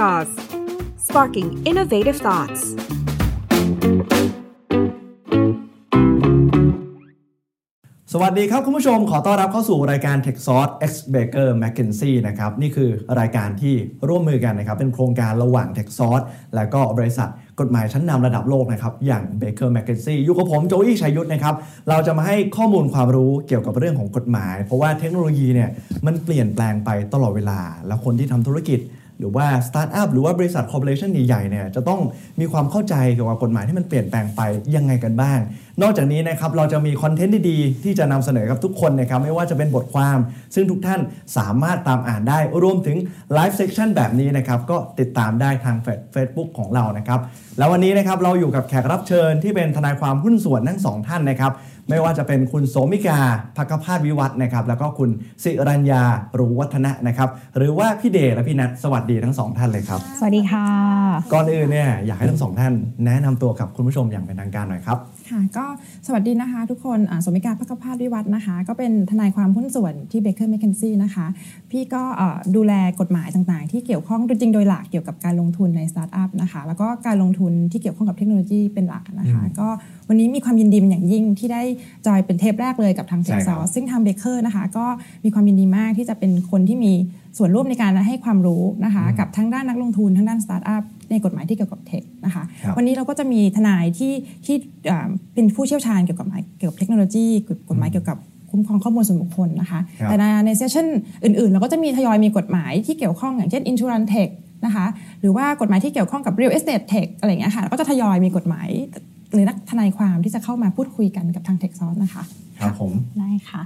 Jaws, sparking innovative thoughts. สวัสดีครับคุณผู้ชมขอต้อนรับเข้าสู่รายการ Tech Source X Baker McKinsey นะครับนี่คือรายการที่ร่วมมือกันนะครับเป็นโครงการระหว่าง Tech Source และก็บริษัทกฎหมายชั้นนำระดับโลกนะครับอย่าง Baker McKinsey อยู่กับผมโจอี้ชัยยุทธนะครับเราจะมาให้ข้อมูลความรู้เกี่ยวกับเรื่องของกฎหมาย เพราะว่าเทคโนโลยีเนี่ยมันเปลี่ยนแปลงไปตลอดเวลา แล้วคนที่ทำธุรกิจ หรือว่าสตาร์ทอัพหรือว่าบริษัท corporation ใหญ่ๆเนี่ยจะต้องมีความเข้าใจเกี่ยวกับกฎหมายที่มันเปลี่ยนแปลงไปยังไงกันบ้าง นอกจากนี้นะครับเราจะมี content ดีๆ ที่จะนำเสนอกับทุกคนนะครับไม่ว่าจะเป็นบทความ ซึ่งทุกท่านสามารถตามอ่านได้รวมถึงไลฟ์เซ c ชันแบบนี้นะครับก็ติดตามได้ทางเฟซบุ๊กของเรานะครับแล้ววันนี้นะครับเราอยู่กับแขกรับเชิญที่เป็นทนายความหุ้นส่วนทั้งสองท่านนะครับ ไม่ว่าจะเป็นคุณโสมิกาภักพาสวิวัฒน์นะครับ แล้วก็คุณสิรัญญารู้วัฒนะนะครับ หรือว่าพี่เดชและพี่นัทสวัสดีทั้งสองท่านเลยครับ สวัสดีค่ะ ก่อนอื่นเนี่ยอยากให้ทั้งสองท่านแนะนำตัวกับคุณผู้ชมอย่างเป็นทางการหน่อยครับ ค่ะก็สวัสดีนะคะ ทุกคนอ่าสมิการพักพาสวิวัฒน์นะคะ ก็เป็นทนายความหุ้นส่วนที่ Baker McKenzie นะคะ พี่ก็อ่าดูแลกฎหมายต่างๆ ที่เกี่ยวข้องจริงๆโดยหลักเกี่ยวกับการลงทุนในสตาร์ทอัพนะคะ แล้วก็การลงทุนที่เกี่ยวข้องกับเทคโนโลยีเป็นหลักนะคะ ก็วันนี้มีความยินดีเป็นอย่างยิ่งที่ได้จอยเป็นเทปแรกเลยกับทางเทใช่ครับซึ่งทาง Baker นะคะ ก็มีความยินดีมากที่จะเป็นคนที่มีส่วนร่วมในการให้ความรู้นะคะกับทั้งด้านนักลงทุนทั้งด้านสตาร์ทอัพในกฎหมายที่เกี่ยวกับ tech นะคะครับวันนี้เราก็จะมีทนายที่ที่อ่าเป็นผู้เชี่ยวชาญเกี่ยวกับกฎหมายเกี่ยวกับเทคโนโลยีกฎหมายเกี่ยวกับคุ้มครองข้อมูลส่วนบุคคลนะคะครับแต่ในใน session อื่นๆ เราก็จะมีทยอยมีกฎหมายที่เกี่ยวข้องอย่างเช่น insurance tech นะคะหรือว่ากฎหมายที่เกี่ยวข้องกับ real estate tech อะไรอย่างเงี้ยค่ะแล้วก็จะทยอยมีกฎหมาย หรือนักทนายความที่จะเข้ามาพูดคุยกันกับทาง Tech s o u r c e นะคะครับผมได้ค่ะ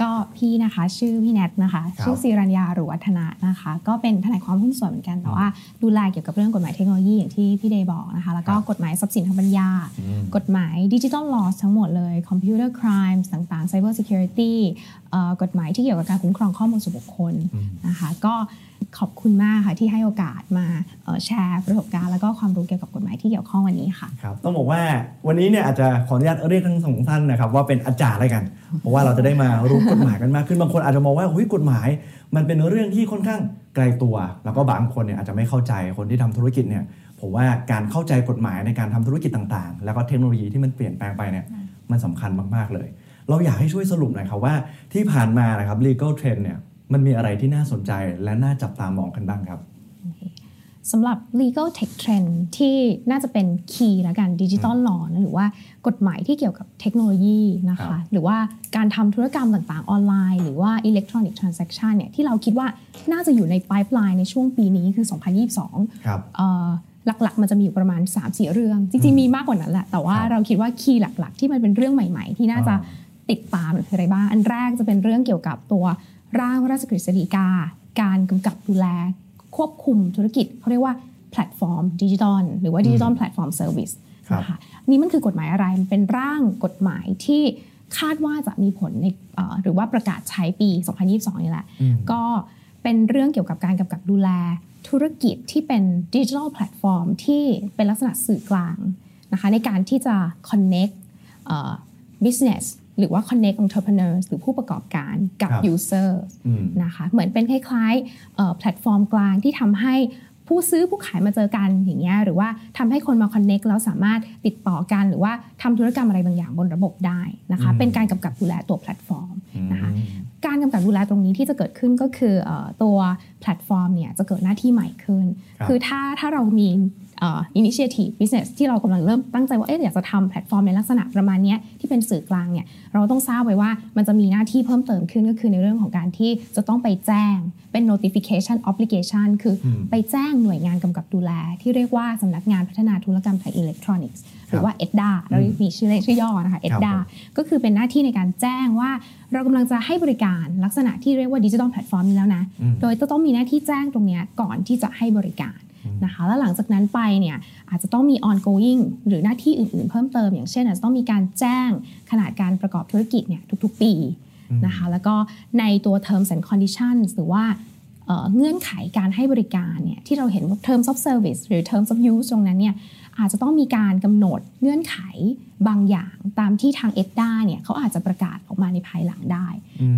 ก็พี่นะคะชื่อพี่แนทนะคะครับชื่อศิรัญญาหรือวัฒนะนะคะ ก็เป็นทนายความหุ้นส่วนเหมือนกันแต่ว่าดูแลเกี่ยวกับเรื่องกฎหมายเทคโนโลยีอย่างที่พี่เดย์บอกนะคะ แล้วก็ครับกฎหมายทรัพย์สินทางปัญญาอืมกฎหมายดิจิทัลลอสทั้งหมดเลยคอมพิวเตอร์ครามต่างๆ Cyber Security เอ่อกฎหมายที่เกี่ยวกับการคุ้มครองข้อมูลส่วนบุคคลนะคะ ก็ ขอบคุณมากค่ะที่ให้โอกาสมาแชร์ประสบการณ์แล้วก็ความรู้เกี่ยวกับกฎหมายที่เกี่ยวข้องวันนี้ค่ะครับต้องบอกว่าวันนี้เนี่ยอาจจะขออนุญาตเรียกทั้งสองท่านนะครับว่าเป็นอาจารย์อะไรกัน เพราะว่าเราจะได้มารู้กฎหมายกันมากขึ้นบางคนอาจจะมองว่าเฮ้ยกฎหมาย มันเป็นเรื่องที่ค่อนข้างไกลตัว แล้วก็บางคนเนี่ยอาจจะไม่เข้าใจคนที่ทำธุรกิจเนี่ยผมว่าการเข้าใจกฎหมายในการทำธุรกิจต่างๆ แล้วก็เทคโนโลยีที่มันเปลี่ยนแปลงไปเนี่ยมันสำคัญมากๆเลย เราอยากให้ช่วยสรุปหน่อยครับว่าที่ผ่านมานะครับ legal trend เนี่ย มันมีอะไรที่น่าสนใจและน่าจับตามองกันบ้างครับสำหรับ legal tech trend ที่น่าจะเป็นคีย์ละกันดิจิตอลลอหรือว่ากฎหมายที่เกี่ยวกับเทคโนโลยีนะครัคะบหรือว่าการทำธุรกรรมต่างๆ ออนไลน์ หรือว่า electronic transaction เนี่ยที่เราคิดว่าน่าจะอยู่ใน pipeline ในช่วงปีนี้คือ 2022ครับเอ่อหลักๆ มันจะมีอยู่ประมาณ 3-4 เรื่อง จริงๆ มีมากกว่านั้นแหละ แต่ว่าครับเราคิดว่า key หลักๆ ที่มันเป็นเรื่องใหม่ ๆ ที่น่าจะเอ่อติดตามคืออะไรบ้าง อันแรกจะเป็นเรื่องเกี่ยวกับตัว ร่างพระราชกฤษฎีกา การกำกับดูแล ควบคุมธุรกิจเขาเรียกว่าแพลตฟอร์มดิจิทัลหรือว่า digital platform service ครับนะคะนี่มันคือกฎหมายอะไร มันเป็นร่างกฎหมายที่คาดว่าจะมีผลในเอ่อหรือว่าประกาศใช้ปี 2022 นี่แหละอืมก็เป็นเรื่องเกี่ยวกับการกำกับดูแล ธุรกิจที่เป็น digital platform ที่เป็นลักษณะสื่อกลางนะคะในการที่จะ connect เอ่อ business หรือว่า connect entrepreneurs หรือผู้ประกอบการกับครับ user อืมนะคะเหมือนเป็นคล้ายๆเอ่อแพลตฟอร์มกลางที่ทำให้ผู้ซื้อผู้ขายมาเจอกันอย่างเงี้ยหรือว่าทำให้คนมา connect แล้วสามารถติดต่อกัน หรือว่าทำธุรกรรมอะไรบางอย่างบนระบบได้นะคะอืมเป็นการกำกับดูแลตัวแพลตฟอร์มนะคะอืมการกำกับดูแลตรงนี้ที่จะเกิดขึ้นก็คือเออตัวแพลตฟอร์มเนี่ยจะเกิดหน้าที่ใหม่ขึ้นครับคือถ้าถ้าเรามี เอ่อ initiative business ที่เรากำลังเริ่มตั้งใจว่าเอ๊ะอยากจะทำแพลตฟอร์มในลักษณะประมาณเนี้ยที่เป็นสื่อกลางเนี่ยเราต้องทราบไว้ว่ามันจะมีหน้าที่เพิ่มเติมขึ้นก็คือในเรื่องของการที่จะต้องไปแจ้งเป็น notification obligation คืออืมไปแจ้งหน่วยงานกำกับดูแล ที่เรียกว่าสำนักงานพัฒนาธุรกรรมทางอิเล็กทรอนิกส์หรือว่า ETDA เรามีชื่อเล่นชื่อย่อนะคะครับ ETDA ผมก็คือเป็นหน้าที่ในการแจ้งว่าเรากำลังจะให้บริการลักษณะที่เรียกว่าดิจิทัลแพลตฟอร์มนี้แล้วนะอืมโดยจะต้องมีหน้าที่แจ้งตรงเนี้ยก่อนที่จะให้บริการ นะคะ แล้วหลังจากนั้นไปเนี่ยอาจจะต้องมี ongoing หรือหน้าที่อื่นๆ เพิ่มเติม อย่างเช่นอาจจะต้องมีการแจ้งขนาดการประกอบธุรกิจเนี่ยทุกๆ ปีนะคะ แล้วก็ในตัว terms and conditions หรือว่าเอ่อเงื่อนไขการให้บริการเนี่ยที่เราเห็นว่า terms of service หรือ terms of use ตรงนั้นเนี่ยอาจจะต้องมีการกำหนดเงื่อนไข บางอย่างตามที่ทางเอ็ดด้าเนี่ยเขาอาจจะประกาศออกมาในภายหลังได้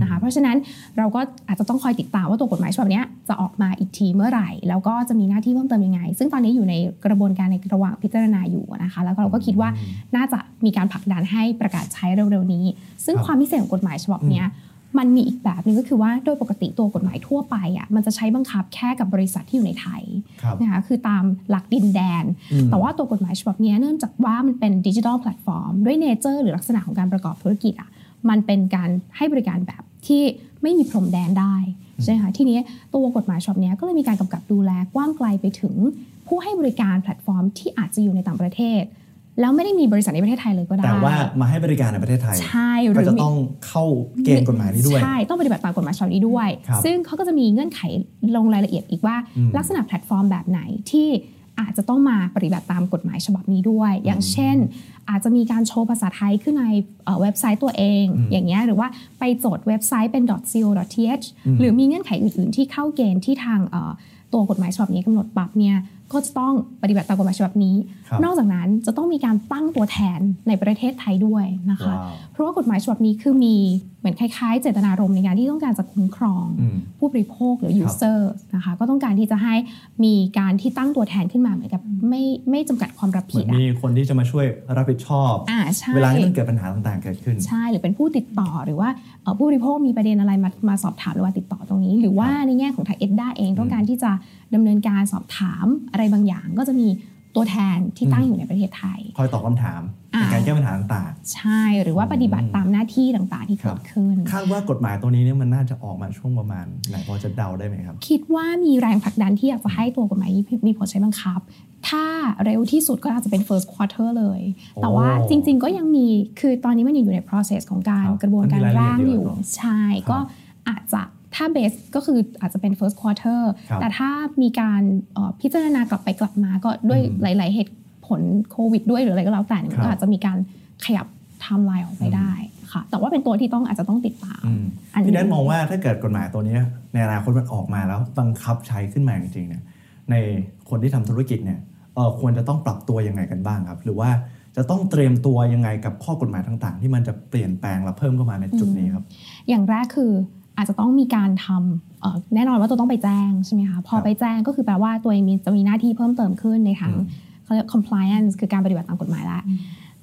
นะคะเพราะฉะนั้นเราก็อาจจะต้องคอยติดตามว่าตัวกฎหมายฉบับนี้จะออกมาอีกทีเมื่อไหร่ แล้วก็จะมีหน้าที่เพิ่มเติมยังไง ซึ่งตอนนี้อยู่ในกระบวนการในระหว่างพิจารณาอยู่นะคะแล้วเราก็คิดว่าน่าจะมีการผลักดันให้ประกาศใช้เร็วๆนี้ ซึ่งความพิเศษของกฎหมายฉบับนี้ มันมีอีกแบบหนึงก็คือว่าโดยปกติตัวกฎหมายทั่วไปอะมันจะใช้บังคับแค่กับบริษัทที่อยู่ในไทยครับนะคะคือตามหลักดินแดนอืมแต่ว่าตัวกฎหมายฉบับนี้เนื่องจากว่ามันเป็น digital platform ด้วย nature หรือลักษณะของการประกอบธุรกิจอะมันเป็นการให้บริการแบบที่ไม่มีพรมแดนได้ใช่ไหมคะทีนี้ตัวกฎหมายฉบับนี้ก็เลยมีการกำกับดูแลกว้างไกลไปถึงผู้ให้บริการแพลตฟอร์มที่อาจจะอยู่ในต่างประเทศ แล้วไม่ได้มีบริษัทในประเทศไทยเลยก็ได้ แต่ว่ามาให้บริการในประเทศไทย ใช่ ก็รือจะมีต้องเข้าเกณฑ์กฎหมายนี้ด้วย ใช่ ต้องปฏิบัติตามกฎหมายฉบับนี้ด้วยครับซึ่งเขาก็จะมีเงื่อนไขลงรายละเอียดอีกว่าอืมลักษณะแพลตฟอร์มแบบไหนที่อาจจะต้องมาปฏิบัติตามกฎหมายฉบับนี้ด้วย อย่างเช่น อาจจะมีการโชว์ภาษาไทยขึ้นในเอ่อเว็บไซต์ตัวเองอืมอย่างเงี้ยหรือว่าไปโจทย์เว็บไซต์เป็น .co.th อืมหรือมีเงื่อนไขอื่น ๆ ที่เข้าเกณฑ์ที่ทางเอ่อตัวกฎหมายฉบับนี้กำหนดครับเนี่ย ก็จะต้องปฏิบัติตามกฎหมายฉบับนี้ครับนอกจากนั้นจะต้องมีการตั้งตัวแทนในประเทศไทยด้วยนะคะว้าวเพราะว่ากฎหมายฉบับนี้คือมีเหมือนคล้ายๆ เจตนารมณ์ในการที่ต้องการจะคุ้มครองอืมผู้บริโภคหรือ user นะคะก็ต้องการที่จะให้มีการที่ตั้งตัวแทนขึ้นมาเหมือนกับไม่ไม่จำกัดความรับเหมืผิอดนอะมีคนที่จะมาช่วยรับผิดชอบอ่าใช่เวลาที่มันเกิดปัญหาต่างๆเกิดขึ้นใช่หรือเป็นผู้ติดต่อหรือว่าเอ่อผู้บริโภคมีประเด็นอะไรมามาสอบถามหรือว่าติดต่อตรงนี้ หรือว่าในแง่ของทางเอ็ดด้าเองต้องการที่จะ ดำเนินการสอบถามอะไรบางอย่างก็จะมีตัวแทนที่ตั้งอยู่ในประเทศไทย คอยตอบคำถามอ่าในการแก้ปัญหาต่างใช่หรือว่าปฏิบัติตามหน้าที่ต่างๆที่ครัเกิบดขึ้นๆคาดว่ากฎหมายตัวนี้เนี่ยมันน่าจะออกมาช่วงประมาณไหนพอจะเดาได้ไหมครับ คิดว่ามีแรงผลักดันที่อยากจะให้ตัวกฎหมายนี้มีผลใช้บังคับ ถ้าเร็วที่สุดก็อาจจะเป็น first quarter เลย แต่ว่าโอ้จริงๆก็ยังมีคือตอนนี้มันยังอยู่ใน process ของการครับกระบวนการมันมีรายละเอียดร่างอยู่เยอะเนอะใช่ครับก็อาจจะ ถ้าเบสก็คืออาจจะเป็น first quarter ครับแต่ถ้ามีการเอ่อพิจารณากลับไปกลับมาก็ด้วยอืมหลาย ๆ เหตุผลโควิดด้วยหรืออะไรก็แล้วแต่เนี่ยมันครับอาจจะมีการขยับไทม์ไลน์ออกไปได้ค่ะ แต่ว่าเป็นตัวที่ต้องอาจจะต้องติดตามอืมอันนี้พี่แนทมองว่าถ้าเกิดกฎหมายตัวนี้ในอนาคตมันออกมาแล้วบังคับใช้ขึ้นมาจริงๆเนี่ยในคนที่ทำธุรกิจเนี่ยเออควรจะต้องปรับตัวยังไงกันบ้างครับ หรือว่าจะต้องเตรียมตัวยังไงกับข้อกฎหมายต่าง ๆ ที่มันจะเปลี่ยนแปลงและเพิ่มเข้ามาในจุดนี้ครับ อย่างแรกคือ อาจจะต้องมีการทำเอ่อแน่นอนว่าตัวต้องไปแจ้งใช่ไหมคะพอครับไปแจ้งก็คือแปลว่าตัวเองมีจะมีหน้าที่เพิ่มเติมขึ้นในทางอืมเขาเรียก compliance คือการปฏิบัติตามกฎหมายแล้ว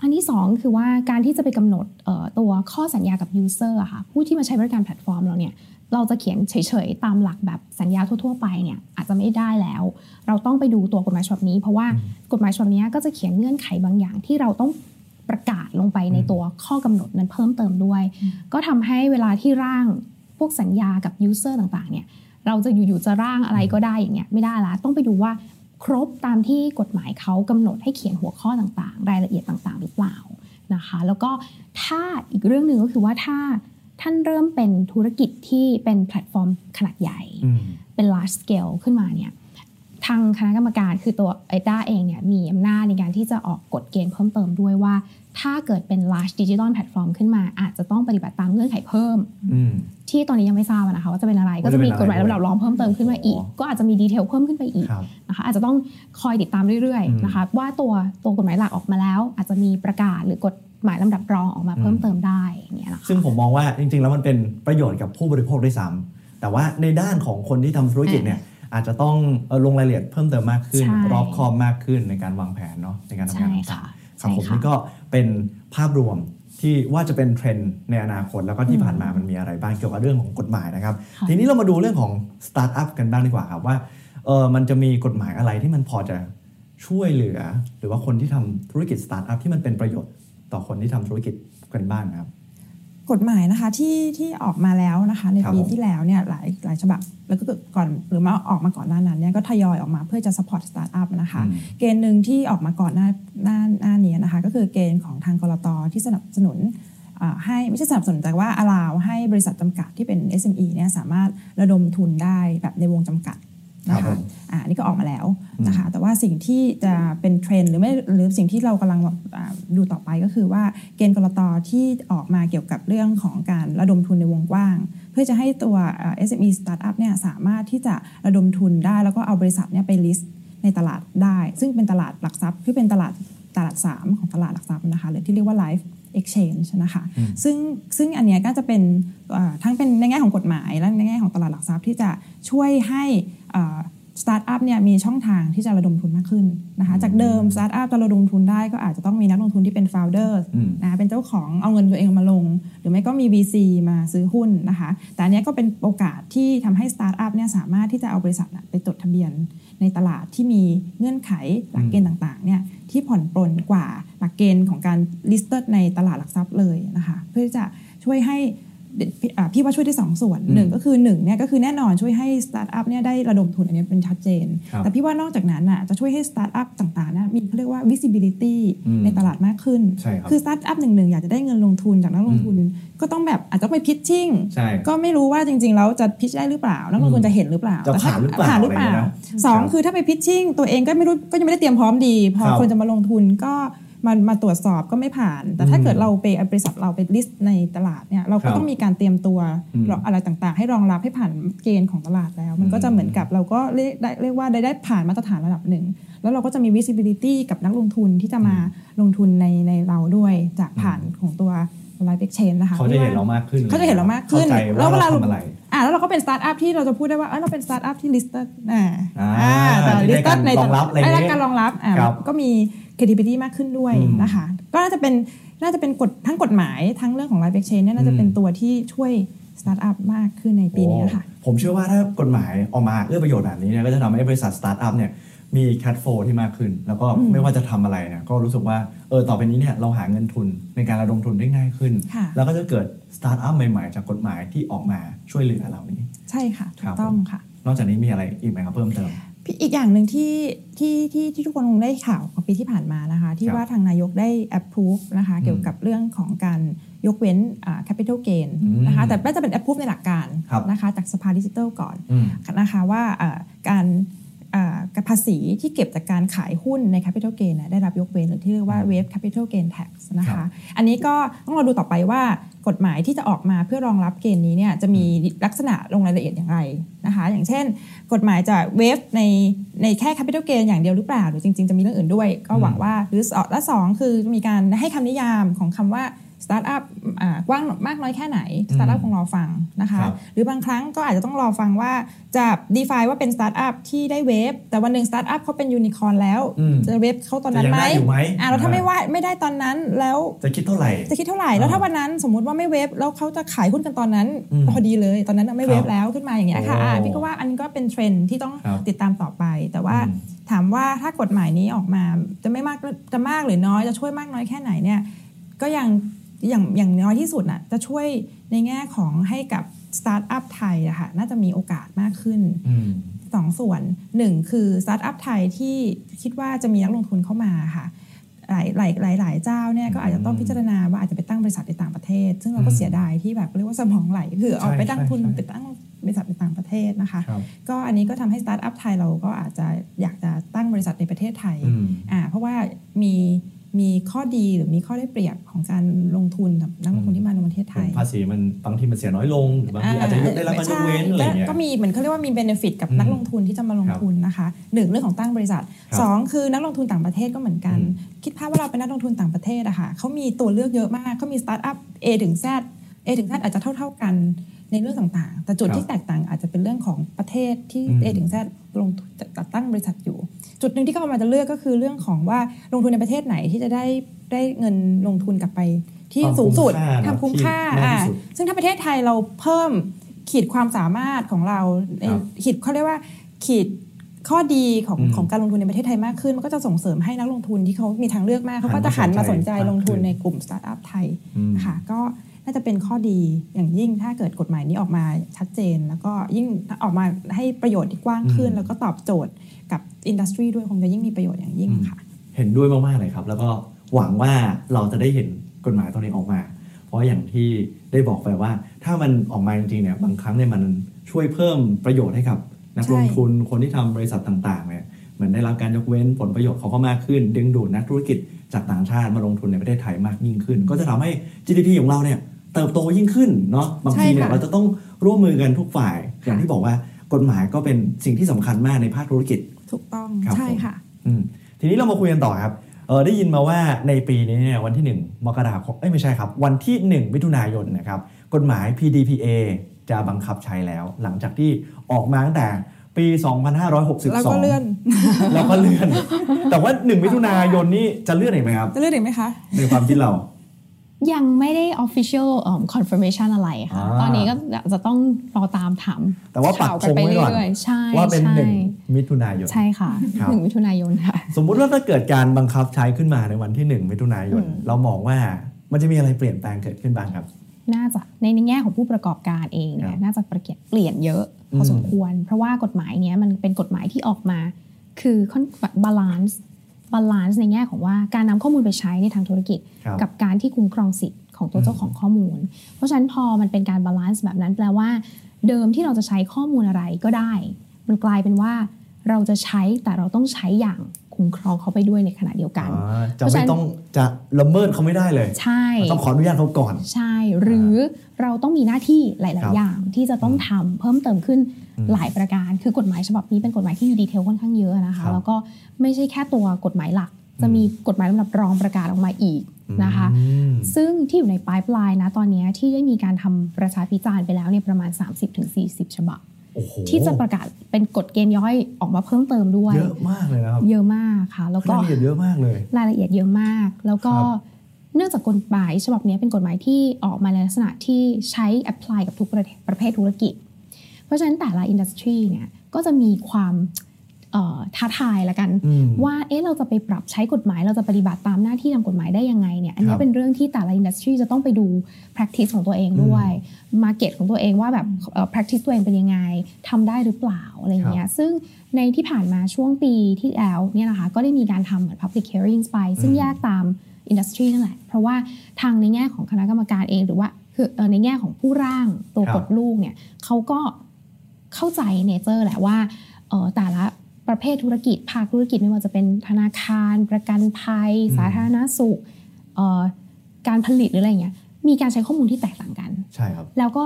อันที่สองคือว่าการที่จะไปกำหนดเอ่อตัวข้อสัญญากับ user อะค่ะผู้ที่มาใช้บริการแพลตฟอร์มเราเนี่ยเราจะเขียนเฉยๆ ตามหลักแบบสัญญาทั่วๆ ไปเนี่ยอาจจะไม่ได้แล้ว เราต้องไปดูตัวกฎหมายฉบับนี้ เพราะว่ากฎหมายฉบับนี้ก็จะเขียนเงื่อนไขบางอย่างที่เราต้องประกาศลงไปในตัวข้อกำหนดนั้นเพิ่มเติมด้วย ก็ทำให้เวลาที่ร่าง พวกสัญญากับ user ต่างๆเนี่ยเราจะอยู่ๆจะร่างอะไรก็ได้อย่างเงี้ยไม่ได้ละต้องไปดูว่าครบตามที่กฎหมายเขากำหนดให้เขียนหัวข้อต่างๆ รายละเอียดต่างๆ หรือเปล่านะคะ แล้วก็ถ้าอีกเรื่องหนึ่งก็คือว่าถ้าท่านเริ่มเป็นธุรกิจที่เป็นแพลตฟอร์มขนาดใหญ่อืมเป็น large scale ขึ้นมาเนี่ยทางคณะกรรมการคือตัวไอด้าเองเนี่ยมีอำนาจในการที่จะออกกฎเกณฑ์เพิ่มเติมด้วยว่า ถ้าเกิดเป็น large digital platform ขึ้นมา อาจจะต้องปฏิบัติตามเงื่อนไขเพิ่มอืมที่ตอนนี้ยังไม่ทราบอะนะคะว่าจะเป็นอะไรว่าก็จะจะเป็นมีอะไรกฎหมายด้วยระดับรองเพิ่มเติมขึ้นมาอีกอ๋อก็อาจจะมีดีเทลเพิ่มขึ้นไปอีกครับนะคะอาจจะต้องคอยติดตามเรื่อยอืมๆนะคะว่าตัวตัวกฎหมายหลักออกมาแล้ว อาจจะมีประกาศหรือกฎหมายลำดับรองออกมาเพิ่มเติมได้อย่างเงี้ยนะคะซึ่งผมมองว่าจริงๆ แล้วมันเป็นประโยชน์กับผู้บริโภคด้วยซ้ำแต่ว่าในด้านของคนที่ทำธุรกิจเนี่ยอาจจะต้องเอ่อลงรายละเอียดเพิ่มเติมมากขึ้นใช่รอบคอบมากขึ้นในการวางแผนเนาะในการทำงานใช่ต่าค่ะงๆ ครับผมใช่ค่ะนี่ก็เป็นภาพรวมที่ว่าจะเป็นเทรนด์ในอนาคต แล้วก็ที่ผ่านมามันมีอะไรบ้างเกี่ยวกับเรื่องของกฎหมายนะครับค่ะทีนี้เรามาดูเรื่องของสตาร์ทอัพกันบ้างดีกว่าครับว่าเออมันจะมีกฎหมายอะไรที่มันพอจะช่วยเหลือ หรือว่าคนที่ทำธุรกิจสตาร์ทอัพที่มันเป็นประโยชน์ต่อคนที่ทำธุรกิจกันบ้างนะครับ กฎหมายนะคะที่ที่ออกมาแล้วนะคะในครับปีผมที่แล้วเนี่ยหลายหลายฉบับแล้วก็ก่อนหรือมาออกมาก่อนหน้านั้นเนี่ยก็ทยอยออกมาเพื่อจะ support startup นะคะอืมเกณฑ์หนึ่งที่ออกมาก่อนหน้าหน้าหน้านี้นะคะก็คือเกณฑ์ของทางกรตที่สนับสนุนอ่าให้ไม่ใช่สนับสนุนแต่ว่า allow ให้บริษัทจำกัดที่เป็น SME เนี่ยสามารถระดมทุนได้แบบในวงจำกัด นะครัคะบผมอ่าอันนี่ก็ออกมาแล้วนะคะแต่ว่าสิ่งที่จะเป็นเทรนด์หรือไม่หรือสิ่งที่เรากำลังอ่าดูต่อไปก็คือว่าเกณฑ์กรตที่ออกมาเกี่ยวกับเรื่องของการระดมทุนในวงกว้าง เพื่อจะให้ตัวอ่า SME Startup เนี่ยสามารถที่จะระดมทุนได้แล้วก็เอาบริษัทเนี่ยไป list ในตลาดได้ ซึ่งเป็นตลาดหลักทรัพย์ที่เป็นตลาดตลาด 3 ของตลาดหลักทรัพย์นะคะหรือที่เรียกว่า Live Exchange นะคะอืมซึ่งซึ่งอันเนี้ยก็จะเป็นอ่าทั้งเป็นในแง่ของกฎหมาย และในแง่ของตลาดหลักทรัพย์ที่จะช่วยให้ สตาร์ทอัพเนี่ยมีช่องทางที่จะระดมทุนมากขึ้นนะคะจากเดิมสตาร์ทอัพจะระดมทุนได้ก็อาจจะต้องมีนักลงทุนที่เป็น founder อืมนะเป็นเจ้าของเอาเงินตัวเองมาลง หรือไม่ก็มี VC มาซื้อหุ้นนะคะแต่อันเนี้ยก็เป็นโอกาสที่ทำให้สตาร์ทอัพเนี่ยสามารถที่จะเอาบริษัทน่ะไปจดทะเบียนในตลาดที่มีเงื่อนไขหลักเกณฑ์ต่างๆเนี่ยที่ผ่อนปลนกว่าหลักเกณฑ์ของการ listed ในตลาดหลักทรัพย์เลยนะคะเพื่อที่จะช่วยให้ พี่อ่าพี่ว่าช่วยได้สองส่วนอืมหนึ่งก็คือหนึ่งเนี่ยก็คือแน่นอนช่วยให้สตาร์ทอัพเนี่ยได้ระดมทุนอันนี้เป็นชัดเจนครับแต่พี่ว่านอกจากนั้นน่ะจะช่วยให้สตาร์ทอัพต่างๆนะมีเขาเรียกว่า visibility อืมในตลาดมากขึ้นใช่ครับคือสตาร์ทอัพหนึ่งหนึ่งอยากจะได้เงินลงทุนจากนักลงทุน ก็ต้องแบบอาจจะไปพิชชิ่งใช่ก็ไม่รู้ว่าจริงๆแล้วจะพิชได้หรือเปล่านักลงทุนจะเห็นหรือเปล่าจะผ่านหรือเปล่าผ่านหรือเปล่าอะไรอย่างเงี้ยนะสองครับคือถ้าไปพิชชิ่งตัวเองก็ไม่รู้ก็ยังไม่ได้เตรียมพร้อมดี พอครับคนจะมาลงทุนก็ มามาตรวจสอบก็ไม่ผ่าน แต่ถ้าอืมเกิดเราไปบริษัทเราไปลิสต์ในตลาดเนี่ยเราครัก็บต้องมีการเตรียมตัวอืมอะไรต่างๆ ให้รองรับให้ผ่านเกณฑ์ของตลาดแล้ว มันก็จะเหมือนกับเราก็เรียกได้เรียกว่าได้ได้ผ่านมาตรฐานระดับหนึ่ง แล้วเราก็จะมี visibility กับนักลงทุนที่จะมาลงทุนในในเราด้วยจากผ่านของตัว Live Exchange นะคะเขาจะเห็นเรามากขึ้นเขาจะเห็นเรามากขึ้นเข้าใจว่าเราทำอะไรอ่าแล้วเราก็เป็นสตาร์ทอัพที่เราจะพูดได้ว่าเอ้ยเราเป็นสตาร์ทอัพที่ listed อ่าอ่าแต่ที่ได้ listed ในการรองรับอะไรอย่างได้งี้การรองรับอ่าครับก็มี credibility มากขึ้นด้วยอืมนะคะ ก็น่าจะเป็นน่าจะเป็นกฎทั้งกฎหมายทั้งเรื่องของ live exchange เนี่ยน่าจะเป็นอืมตัวที่ช่วยสตาร์ทอัพมากขึ้นในปีนี้ค่ะโอ้ผมเชื่อว่าถ้ากฎหมายออกมาเอื้อประโยชน์แบบนี้เนี่ยก็จะทำให้บริษัทสตาร์ทอัพเนี่ยมีแค f โฟที่มากขึ้น แล้วก็อืมไม่ว่าจะทำอะไรเนี่ยก็รู้สึกว่าเออต่อไปนี้เนี่ยเราหาเงินทุนในการระดมทุนได้ง่ายขึ้นค่ะแล้วก็จะเกิดสตาร์ทอัพใหม่ ๆ จากกฎหมายที่ออกมาช่วยเหลือเรานี้ ใช่ค่ะถูครักต้องครับค่ะ นอกจากนี้มีอะไรอีกไหมครับเพิ่มเติมพี่ อีกอย่างหนึ่งที่ที่ที่ที่ทุกคนคงได้ข่าวของปีที่ผ่านมานะคะ ที่ครับว่าทางนายกได้ approve นะคะอืมเกี่ยวกับเรื่องของการยกเว้นอ่า capital gain อืมนะคะ แต่น่าจะเป็น approve ในหลักการครับนะคะ จากสภาดิจิทัลก่อนอืมนะคะว่าอ่าการอ่า ภาษีที่เก็บจากการขายหุ้นใน capital gain น่ะได้รับยกเว้นหรือที่เรียกว่า waive capital gain tax นะครัคะบอันนี้ก็ต้องรอดูต่อไปว่ากฎหมายที่จะออกมาเพื่อรองรับเกณฑ์นี้เนี่ยจะมีลักษณะลงรายละเอียดอย่างไรนะคะอย่างเช่น กฎหมายจะเวฟในในแค่ capital gain อย่างเดียวหรือเปล่า หรือจริง ๆ จะมีเรื่องอื่นด้วย ก็หวังว่าหรือสและสองคือมีการให้คำนิยามของคำว่า สตาร์ทอัพอ่ากว้างมากน้อยแค่ไหนสตาร์ทอัพคงรอฟังนะคะครับหรือบางครั้งก็อาจจะต้องรอฟังว่าจะ define ว่าเป็นสตาร์ทอัพที่ได้ waive แต่วันหนึ่งสตาร์ทอัพเขาเป็นยูนิคอร์นแล้วอืมจะ waive เขาตอนนั้นจะยังไหมได้อยู่ไหมอ่าแล้วถ้าอ่าไม่ว่าไม่ได้ตอนนั้นแล้วจะคิดเท่าไหร่จะคิดเท่าไหร่แล้วถ้าวันนั้นสมมุติว่าไม่ waive แล้วเขาจะขายหุ้นกันตอนนั้นอืมพอดีเลย ตอนนั้นน่ะไม่ waive ครับแล้วขึ้นมาอย่างเงี้ยค่ะโอ้อ่าพี่ก็ว่าอันนี้ก็เป็นเทรนด์ที่ต้องครับติดตามต่อไป แต่ว่าอืมถามว่าถ้ากฎหมายนี้ออกมาจะไม่มากจะมากหรือน้อยจะช่วยมากน้อยแค่ไหนเนี่ยก็ยัง อย่างอย่างน้อยที่สุดน่ะจะช่วยในแง่ของให้กับสตาร์ทอัพไทยอะค่ะน่าจะมีโอกาสมากขึ้นอืมสองส่วนหนึ่งคือสตาร์ทอัพไทยที่คิดว่าจะมีนักลงทุนเข้ามาค่ะหลายหลายหลายหลายเจ้าเนี่ยก็อาจจะต้องพิจารณาว่าอาจจะไปตั้งบริษัทในต่างประเทศ ซึ่งเราก็อืมเสียดายที่แบบเรียกว่าสมองไหลคือเอาไปตั้งทุนใช่ใช่ไปตั้งบริษัทในต่างประเทศนะคะครับก็อันนี้ก็ทำให้สตาร์ทอัพไทยเราก็อาจจะอยากจะตั้งบริษัทในประเทศไทยอืมอ่าเพราะว่ามี มีข้อดีหรือมีข้อได้เปรียบของการลงทุนกับนักลงทุนที่มาในประเทศไทยภาษีมันบางทีมันเสียน้อยลงหรือบางทีอาจจะยกได้รับการยกเว้นอะไรอย่างเงี้ยก็มีเหมือนเขาเรียกว่ามี benefit กับอืมนักลงทุนที่จะมาลงทุนนะคะหนึ่งเรื่องของตั้งบริษัทครับสองคือนักลงทุนต่างประเทศก็เหมือนกันอืมคิดภาพว่าเราเป็นนักลงทุนต่างประเทศอะค่ะเขามีตัวเลือกเยอะมากเขามีสตาร์ทอัพ A ถึง Z A ถึง Z อาจจะเท่า ๆกัน ในเรื่องต่างๆ แต่จุดครับที่แตกต่างอาจจะเป็นเรื่องของประเทศที่อืม A ถึง Z ลงทุนจัดตั้งบริษัทอยู่ จุดหนึ่งที่เขามาจะเลือกก็คือเรื่องของว่าลงทุนในประเทศไหนที่จะได้ได้เงินลงทุนกลับไปที่ความสูงสุดคุ้มค่าเนอะทำคุ้มค่าที่มากที่อ่าสุดซึ่งถ้าประเทศไทยเราเพิ่มขีดความสามารถของเราในครับขีดเขาเรียกว่าขีดข้อดีของอืมของการลงทุนในประเทศไทยมากขึ้น มันก็จะส่งเสริมให้นักลงทุนที่เขามีทางเลือกมากเขาก็จะหันมาสนใจลงทุนในกลุ่มสตาร์ทอัพไทยอืมค่ะก็ น่าจะเป็นข้อดีอย่างยิ่งถ้าเกิดกฎหมายนี้ออกมาชัดเจน แล้วก็ยิ่งออกมาให้ประโยชน์ที่กว้างขึ้น แล้วก็ตอบโจทย์กับอินดัสทรีด้วยคงจะยิ่งมีประโยชน์อย่างยิ่งค่ะ เห็นด้วยมากๆเลยครับ แล้วก็หวังว่าเราจะได้เห็นกฎหมายตัวนี้ออกมา เพราะอย่างที่ได้บอกไปว่า ถ้ามันออกมาจริงๆเนี่ยบางครั้งเนี่ยมันช่วยเพิ่มประโยชน์ให้กับ นักใช่ลงทุนคนที่ทำบริษัทต่างๆเนี่ยเหมือนได้รับการยกเว้นผลประโยชน์เขาก็มากขึ้น ดึงดูดนักธุรกิจจากต่างชาติมาลงทุนในประเทศไทยมากยิ่งขึ้น ก็จะทำให้ GDP ของเราเนี่ย เติบโตยิ่งขึ้นเนาะบางทีเนี่ยใช่ค่ะเราจะต้องร่วมมือกันทุกฝ่าย อย่างที่บอกว่ากฎหมายก็เป็นสิ่งที่สำคัญมากในภาคธุรกิจ ถูกต้องครับใช่ผมค่ะอืมทีนี้เรามาคุยกันต่อครับเออได้ยินมาว่าในปีนี้เนี่ยวันที่ 1 มกราคมเอ้ยไม่ใช่ครับ วันที่ 1 มิถุนายนนะครับกฎหมาย PDPA จะบังคับใช้แล้ว หลังจากที่ออกมาตั้งแต่ปี 2562 แล้วก็เลื่อน แล้วก็เลื่อน แต่ว่า 1 มิถุนายนนี่จะเลื่อนอีกไหมครับ จะเลื่อนอีกไหมคะ ในความคิดเรา ยังไม่ได้ official เอิ่ม confirmation อะไรค่ะอ่าตอนนี้ก็จะต้องรอตามถามแต่ว่าปักข่ธงไว้ก่อนเรื่อยๆใช่ว่าเป็นใช่1มิถุนายน ใช่ค่ะครับหนึ่งมิถุนายนค่ะ สมมุติว่าถ้าเกิดการบังคับใช้ขึ้นมาในวันที่1มิถุนายน เรามองว่ามันจะมีอะไรเปลี่ยนแปลงเกิดขึ้นบ้างครับ น่าจะในในแง่ของผู้ประกอบการเองเนี่ครัยบน่าจะประเกียเปลี่ยนเยอะอืมพอสมควร เพราะว่ากฎหมายเนี้ยมันเป็นกฎหมายที่ออกมา คือค่อน balance balance ในแง่ของว่าการนำข้อมูลไปใช้ในทางธุรกิจครับกับการที่คุ้มครองสิทธิ์ของตัวเจ้าของข้อมูล เพราะฉะนั้นพอมันเป็นการ balance แบบนั้นแปลว่า เดิมที่เราจะใช้ข้อมูลอะไรก็ได้ มันกลายเป็นว่าเราจะใช้แต่เราต้องใช้อย่างคุ้มครองเขาไปด้วยในขณะเดียวกันอ่าจะเพราะฉะไม่นั้นต้องจะละเมิดเขาไม่ได้เลย ใช่ ต้องขออนุญาตเขาก่อน ใช่ หรือเราต้องมีหน้าที่หครัลายบๆอย่างที่จะต้องทำเพิ่มเติมขึ้นอืมหลายประการ คือกฎหมายฉบับนี้เป็นกฎหมายที่มีดีเทลค่อนข้างเยอะนะครัคะบแล้วก็ไม่ใช่แค่ตัวกฎหมายหลัก จะมีกฎหมายลำดับรองประกาศออกมาอีกนะคะอืมซึ่งที่อยู่ในปลายปลายนะตอนนี้ที่ได้มีการทำประชาพิจารณ์ไปแล้วเนี่ยประมาณ 30-40 ฉบับโอ้โหที่จะประกาศเป็นกฎเกณฑ์ย่อยออกมาเพิ่มเติมด้วย เยอะมากเลยนะครับ เยอะมากค่ะ แล้วก็รายละเอียดเยอะมากเลย รายละเอียดเยอะมาก แล้วก็ครับ เนื่องจากกฎหมายฉบับนี้เป็นกฎหมายที่ออกมาในลักษณะที่ใช้ apply กับทุกประเทศประเภทธุรกิจ เพราะฉะนั้นแต่ละ industry เนี่ยก็จะมีความเอ่อท้าทายละกันอืมว่าเอ๊ะเราจะไปปรับใช้กฎหมาย เราจะปฏิบัติตามหน้าที่ตามกฎหมายได้ยังไงเนี่ยอันนี้รับเป็นเรื่องที่แต่ละ industry จะต้องไปดู practice ของตัวเองด้วย market ของตัวเองว่าแบบเอ่อ practice ตัวเองเป็นยังไงทำได้หรือเปล่าอะไรอย่างเงี้ยซึ่งในที่ผ่านมาช่วงปีที่แล้วเนี่ยนะคะก็ได้มีการทำเหมือน public hearings ไป ซึ่งอืมแยกตาม อินดัสทรีนั่นแหละเพราะว่าทางในแง่ของคณะกรรมการเองหรือว่าคือเอ่อในแง่ของผู้ร่างตัวครับกฎลูกเนี่ยเขาก็เข้าใจเนเจอร์แหละว่าเอ่อแต่ละประเภทธุรกิจภาคธุรกิจไม่ว่าจะเป็นธนาคาร ประกันภัยอืมสาธารณสุขเอ่อการผลิตหรืออะไรอย่างเงี้ยมีการใช้ข้อมูลที่แตกต่างกัน ใช่ครับ แล้วก็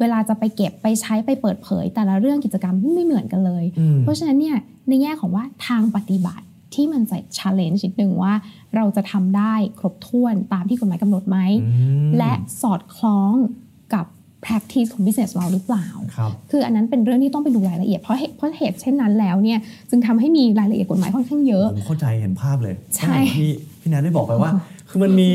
เวลาจะไปเก็บไปใช้ไปเปิดเผย แต่ละเรื่องกิจกรรมไม่เหมือนกันเลยอืมเพราะฉะนั้นเนี่ยในแง่ของว่าทางปฏิบัติ ที่มันจะ challenge นิดนึงว่า เราจะทำได้ครบถ้วนตามที่กฎหมายกำหนดไหมอืมและสอดคล้องกับ practice ของ business เราหรือเปล่าครับคืออันนั้นเป็นเรื่องที่ต้องไปดูรายละเอียดเพราะเหตุเพราะเหตุเช่นนั้นแล้วเนี่ยจึงทำให้มีรายละเอียดกฎหมายค่อนข้างเยอะผมเข้าใจเห็นภาพเลยใช่อย่างที่พี่นัทได้บอกไปว่า คือมันมี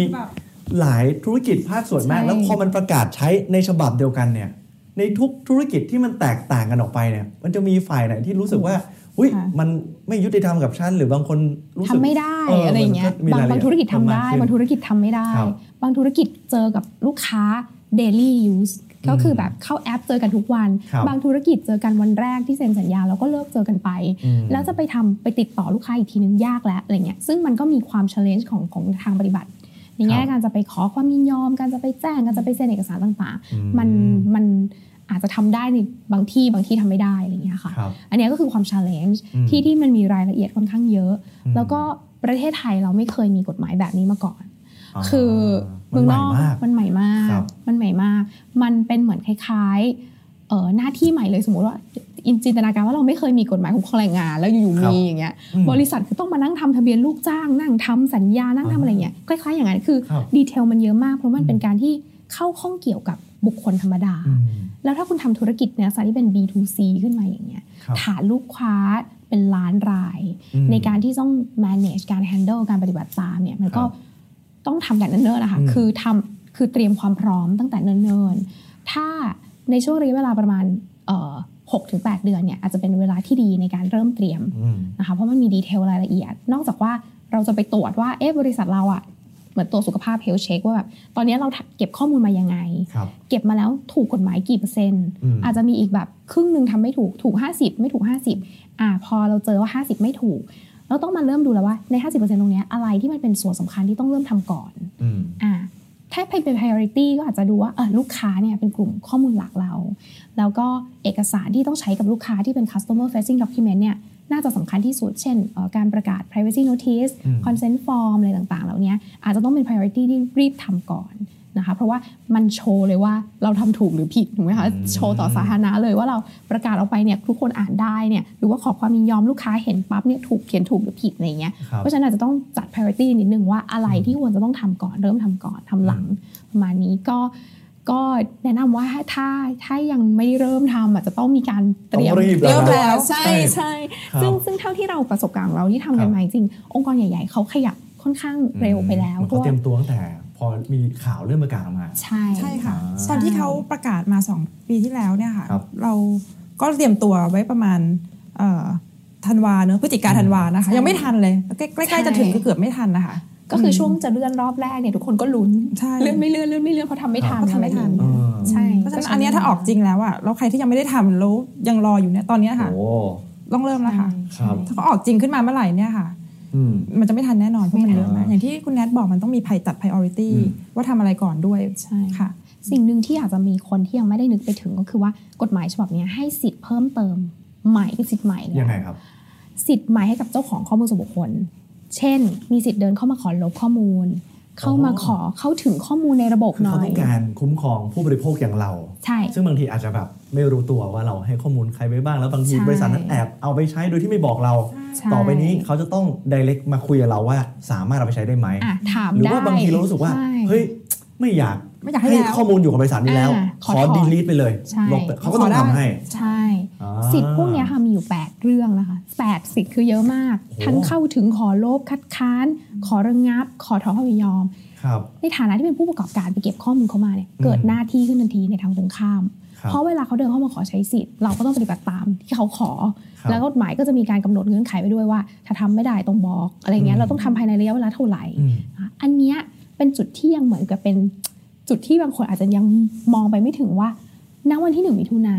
หลายธุรกิจภาคส่วนมากใช่แล้วพอมันประกาศใช้ในฉบับเดียวกันเนี่ยในทุกธุรกิจที่มันแตกต่างกันออกไปเนี่ยมันจะมีฝ่ายไหนที่รู้สึกว่า อุ้ยค่ะมันไม่ยุติธรรมกับฉันหรือบางคนรู้สึกทำไม่ได้เออออะไรอย่างเงี้ยมันก็มีบางรายละเอียดบางธุรกิจทำได้เพิ่มมากขึ้นบางธุรกิจทำไม่ได้ครับบางธุรกิจเจอกับลูกค้า daily use ก็คือแบบเข้าแอปเจอกันทุกวันครับบางธุรกิจเจอกันวันแรกที่เซ็นสัญญาแล้วก็เลิกเจอกันไปอืมแล้วจะไปทำไปติดต่อลูกค้าอีกทีนึงยากแล้วอะไรเงี้ยซึ่งมันก็มีความ challenge ของของทางปฏิบัติในแง่ครับการจะไปขอความยินยอม การจะไปแจ้งการจะไปเซ็นเอกสารต่างอืมๆมันมัน อาจจะทำได้ในบางที่บางที่ทำไม่ได้อะไรเงี้ยค่ะครับอันเนี้ยก็คือความ challenge อืมที่ที่มันมีรายละเอียดค่อนข้างเยอะอืมแล้วก็ประเทศไทยเราไม่เคยมีกฎหมายแบบนี้มาก่อนาคือมัเมืนองใหนม่อกมากมันใหม่มาครักบมันใหม่มาก มันเป็นเหมือนคล้ายๆเอ่อหน้าที่ใหม่เลยสมมติว่าอินจินตนาการว่าเราไม่เคยมีกฎหมายคุ้มครองแรงงาน แล้วอยู่ๆครับมีอย่างเงี้ยอืมบริษัทคือต้องมานั่งทำทะเบียนลูกจ้าง นั่งทำสัญญานั่งทำอะไรเงี้ยคล้ายๆอย่างนั้นคือครับดีเทลมันเยอะมากเพราะมันเป็นการที่ เข้าข้องเกี่ยวกับบุคคลธรรมดาอืมแล้วถ้าคุณทำธุรกิจเนี่ยสายที่เป็น B2C ขึ้นมาอย่างเงี้ยครับฐานลูกค้าเป็นล้านรายอืมในการที่ต้อง manage การ handle การปฏิบัติตามเนี่ยมันก็ครับต้องทำแต่เนิ่นๆนะคะอืมคือทำคือเตรียมความพร้อมตั้งแต่เนิ่นๆ ถ้าในช่วงระยะเวลาประมาณหกถึงแเดือนเนี่ยอาจจะเป็นเวลาที่ดีในการเริ่มเตรียมอืมนะคะเพราะมันมีดีเทลรายละเอียด นอกจากว่าเราจะไปตรวจว่าเอ๊ะบริษัทเราอะเห มือนตัวจสุขภาพเฮลเช็คว่าแบบตอนนี้เราเก็บข้อมูลมายังไงครับเก็บมาแล้วถูกกฎหมายกี่เปอร์เซ็นต์อืมอาจจะมีอีกแบบครึ่งหนึ่งทำไม่ถูกถูก 50 ไม่ถูก 50อ่าพอเราเจอว่า 50 ไม่ถูกเราต้องมาเริ่มดูแล้วว่าใน 50%ตรงเนี้ยอะไรที่มันเป็นส่วนสำคัญที่ต้องเริ่มทำก่อนอืมอ่าถ้าเป็น priority ก็อาจจะดูว่าเออลูกค้าเนี่ยเป็นกลุ่มข้อมูลหลักเรา แล้วก็เอกสารที่ต้องใช้กับลูกค้าที่เป็น customer facing document เนี่ย น่าจะสำคัญที่สุด เช่นเอ่อการประกาศ privacy notice อืม consent form อะไรต่างๆ เหล่านี้อาจจะต้องเป็น priority ที่รีบทำก่อนนะคะเพราะว่ามันโชว์เลยว่าเราทำถูกหรือผิดถูกไหมคะอืมโชว์ต่อสาธารณะเลยว่าเราประกาศออกไปเนี่ยทุกคนอ่านได้เนี่ยหรือว่าขอความยินยอมลูกค้าเห็นปั๊บเนี่ยถูกเขียนถูกหรือผิดอะไรเงี้ยครับเพราะฉะนั้นอาจจะต้องจัด priority นิดนึงว่าอะไรที่ควรจะต้องทำก่อนเริ่มทำก่อนทำหลังประมาณนี้ก็ ก็แนะนำว่าถ้าถ้ายังไม่ได้เริ่มทำอาจจะต้องมีการเตรียมต้องรีบเตรียมแล้วนะแล้วใช่ใช่ใช่ครับซึ่งซึ่งเท่าที่เราประสบการณ์ของเราที่ทำกันมาจริงๆองค์กรใหญ่ ๆเขาขยับค่อนข้างเร็วไปแล้วมันเพเขาราะเตรีว่ายมตัวตั้งแต่พอมีข่าวเรื่องประกาศออกมา ใช่ใช่ค่ะอ่าตอนที่เขาประกาศมา 2 ปีที่แล้วเนี่ยค่ะครับเราก็เตรียมตัวไว้ประมาณเอ่อธันวาเนอะพฤศจิกาธันวานะคะ ยังไม่ทันเลย ใกล้ใกล้ๆจะถึงก็เกือบไม่ทันนะคะ ก็คือช่วงจะเลื่อนรอบแรกเนี่ยทุกคนก็ลุ้นใช่เลื่อนไม่เลื่อนเลื่อนไม่เลื่อนเพราะทำไม่ทันเพราะทำไม่ทันอะรอย่างเงี้ยเออใช่เพราะฉะนั้นอันเนี้ยถ้าออกจริงแล้วอะแล้วใครที่ยังไม่ได้ทำแล้วยังรออยู่เนี่ยตอนเนี้ยค่ะโอ้ต้องเริ่มแล้วค่ะครับถ้าเขาออกจริงขึ้นมาเมื่อไหร่เนี่ยค่ะอืมมันจะไม่ทันแน่นอนเพราะมันเยอะมากอ่าอย่างที่คุณแนทบอกมันต้องมีภัยจัด priority อืมว่าทำอะไรก่อนด้วยใช่ค่ะ สิ่งหนึ่งที่อาจจะมีคนที่ยังไม่ได้นึกไปถึงก็คือว่ากฎหมายฉบับเนี้ยให้สิทธิ์เพิ่มเติมใหม่คือสิทธิ์ใหม่เลยยังอะไงครับ สิทธิ์ใหม่ให้กับเจ้าของข้อมูลส่วนบุคคล เช่น มีสิทธิ์เดินเข้ามาขอลบข้อมูล เข้ามาขอเข้าถึงข้อมูลในระบบคือหน่เขาอยต้องการคุ้มครองผู้บริโภคอย่างเรา ใช่ ซึ่งบางทีอาจจะแบบไม่รู้ตัวว่าเราให้ข้อมูลใครไปบ้าง แล้วบางทีใช่บริษัทนั้นแอบเอาไปใช้โดยที่ไม่บอกเราใช่ต่อไปนี้เขาจะต้อง direct มาคุยกับเราว่าสามารถเอาไปใช้ได้ไหมอะถามหรือได้ว่าบางทีเรารู้สึกว่าใช่เฮ้ยไม่อยาก ไม่อยากให้แล้ว ข้อมูลอยู่กับบริษัทนี้แล้ว อ่าขขออถอน ดีลีทไปเลยใช่ลบไปเขาก็ต้องขอได้ทำให้ ใช่อ่าสิทธิ์พวกเนี้ยค่ะมีอยู่ 8 เรื่องนะคะ8สิทธิ์คือเยอะมาก โอ้ทั้งเข้าถึงขอลบคัดค้าน ขอระงับ ขอถอนความยินยอม ครับ ในฐานะที่เป็นผู้ประกอบการไปเก็บข้อมูลเข้ามาเนี่ยอืม เกิดหน้าที่ขึ้นทันทีในทางตรงข้าม ครับ เพราะเวลาเขาเดินเข้ามาขอใช้สิทธิ์เราก็ต้องปฏิบัติตามที่เขาขอ ครับ แล้วกฎหมายก็จะมีการกำหนดเงื่อนไขไว้ด้วยว่า ถ้าทำไม่ได้ต้องบอกอะไรเงี้อืยม เราต้องทำภายในระยะเวลาเท่าไหร่ อืมอะอันเนี้ยเป็นจุดที่ยังเหมือนกับเป็น จุดที่บางคนอาจจะยังมองไปไม่ถึงว่าณวันที่หนึ่งมิถุนา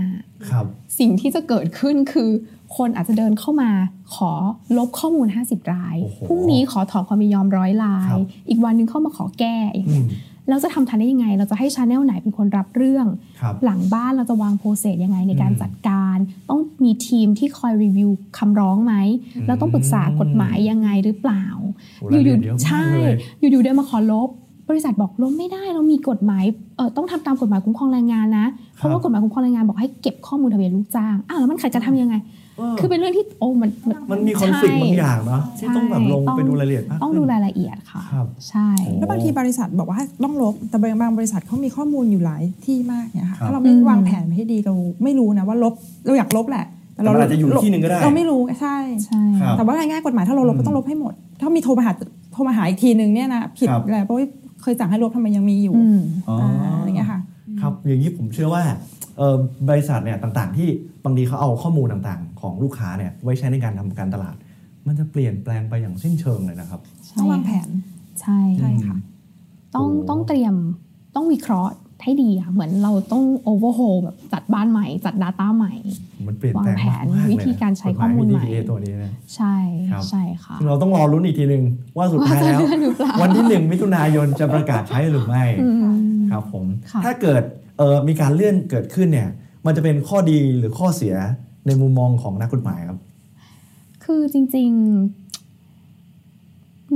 ครับสิ่งที่จะเกิดขึ้นคือ คนอาจจะเดินเข้ามาขอลบข้อมูล 50 รายโอ้โหพรุ่งนี้ขอถอนความยินยอมร้อยรายครับอีกวันหนึ่งเข้ามาขอแก้อย่างอืเงี้ยเราจะทำทันได้ยังไง เราจะให้ channel ไหนเป็นคนรับเรื่องครับหลังบ้านเราจะวาง process ยังไงในการอืมจัดการ ต้องมีทีมที่คอยรีวิวคำร้องไหมอืมเราต้องปรึกษากฎหมายยังไงหรือเปล่าโหรายละเอียดเยอะมากใช่เลยอยู่ๆเดินมาขอลบ บริษัทบอกลบไม่ได้เรามีกฎหมายเออต้องทำตามกฎหมายคุ้มครองแรงงานนะ เพราะว่ากฎหมายคุ้มครองแรงงานบอกให้เก็บข้อมูลทะเบียนลูกจ้างอ้าวแล้วมันใครจะทำยังไง คือเป็นเรื่องที่โอ้มันมันมีคอนฟ lict บางอย่างเนาะที่ใช่ต้องแบบลงต้องไปดูรายละเอียดมากต้องขึ้นดูรายละเอียดค่ะครับใช่โอ้แล้วบางทีบริษัทบอกว่าให้ต้องลบแต่บางบริษัทเขามีข้อมูลอยู่หลายที่มากเนี่ยค่ะครับถ้าเราไม่อืมวางแผนให้ดีเราไม่รู้นะว่าลบเราอยากลบแหละแต่เราแต่มันอาจจะอยู่ที่หนึ่งก็ได้ เราไม่รู้ใช่ใช่ครับแต่ว่าง่ายๆกฎหมายถ้าเราลบอืมก็ต้องลบให้หมด ถ้ามีโทรมาหาโทรมาหาอีกทีนึงเนี่ยนะผิดครับแล้วเพราะว่า เคยสั่งให้ลบทำไมยังมีอยู่อืมอ๋ออาอะไรเงี้ยค่ะครับอย่างนี้ผมเชื่อว่าเอ่อบริษัทเนี่ยต่างๆ ที่บางทีเขาเอาข้อมูลต่างๆ ของลูกค้าเนี่ยไว้ใช้ในการทำการตลาด มันจะเปลี่ยนแปลงไปอย่างสิ้นเชิงเลยนะครับต้องวางแผนใช่ใช่ค่ะต้องโอ้ต้องเตรียมต้องวิเคราะห์ ให้ดีค่ะเหมือนเราต้อง overhaul แบบจัดบ้านใหม่ จัด Data ใหม่มันเปลี่ยนแปลงวางแผนมากๆเลยวิธีการใช้ข้อมูลใหม่กฎาย DPA ตัวนี้นะใช่ครับใช่ค่ะซึ่งเราต้องรอลุ้นอีกทีหนึ่งว่าสุดท้ายแล้วว่าจะเลื่อนหรือเปล่าวันที่หนึ่งมิถุนายนจะประกาศใช้หรือไม่อืมครับผมค่ะถ้าเกิดเอ่อมีการเลื่อนเกิดขึ้นเนี่ย มันจะเป็นข้อดีหรือข้อเสียในมุมมองของนักกฎหมายครับ คือจริง ๆ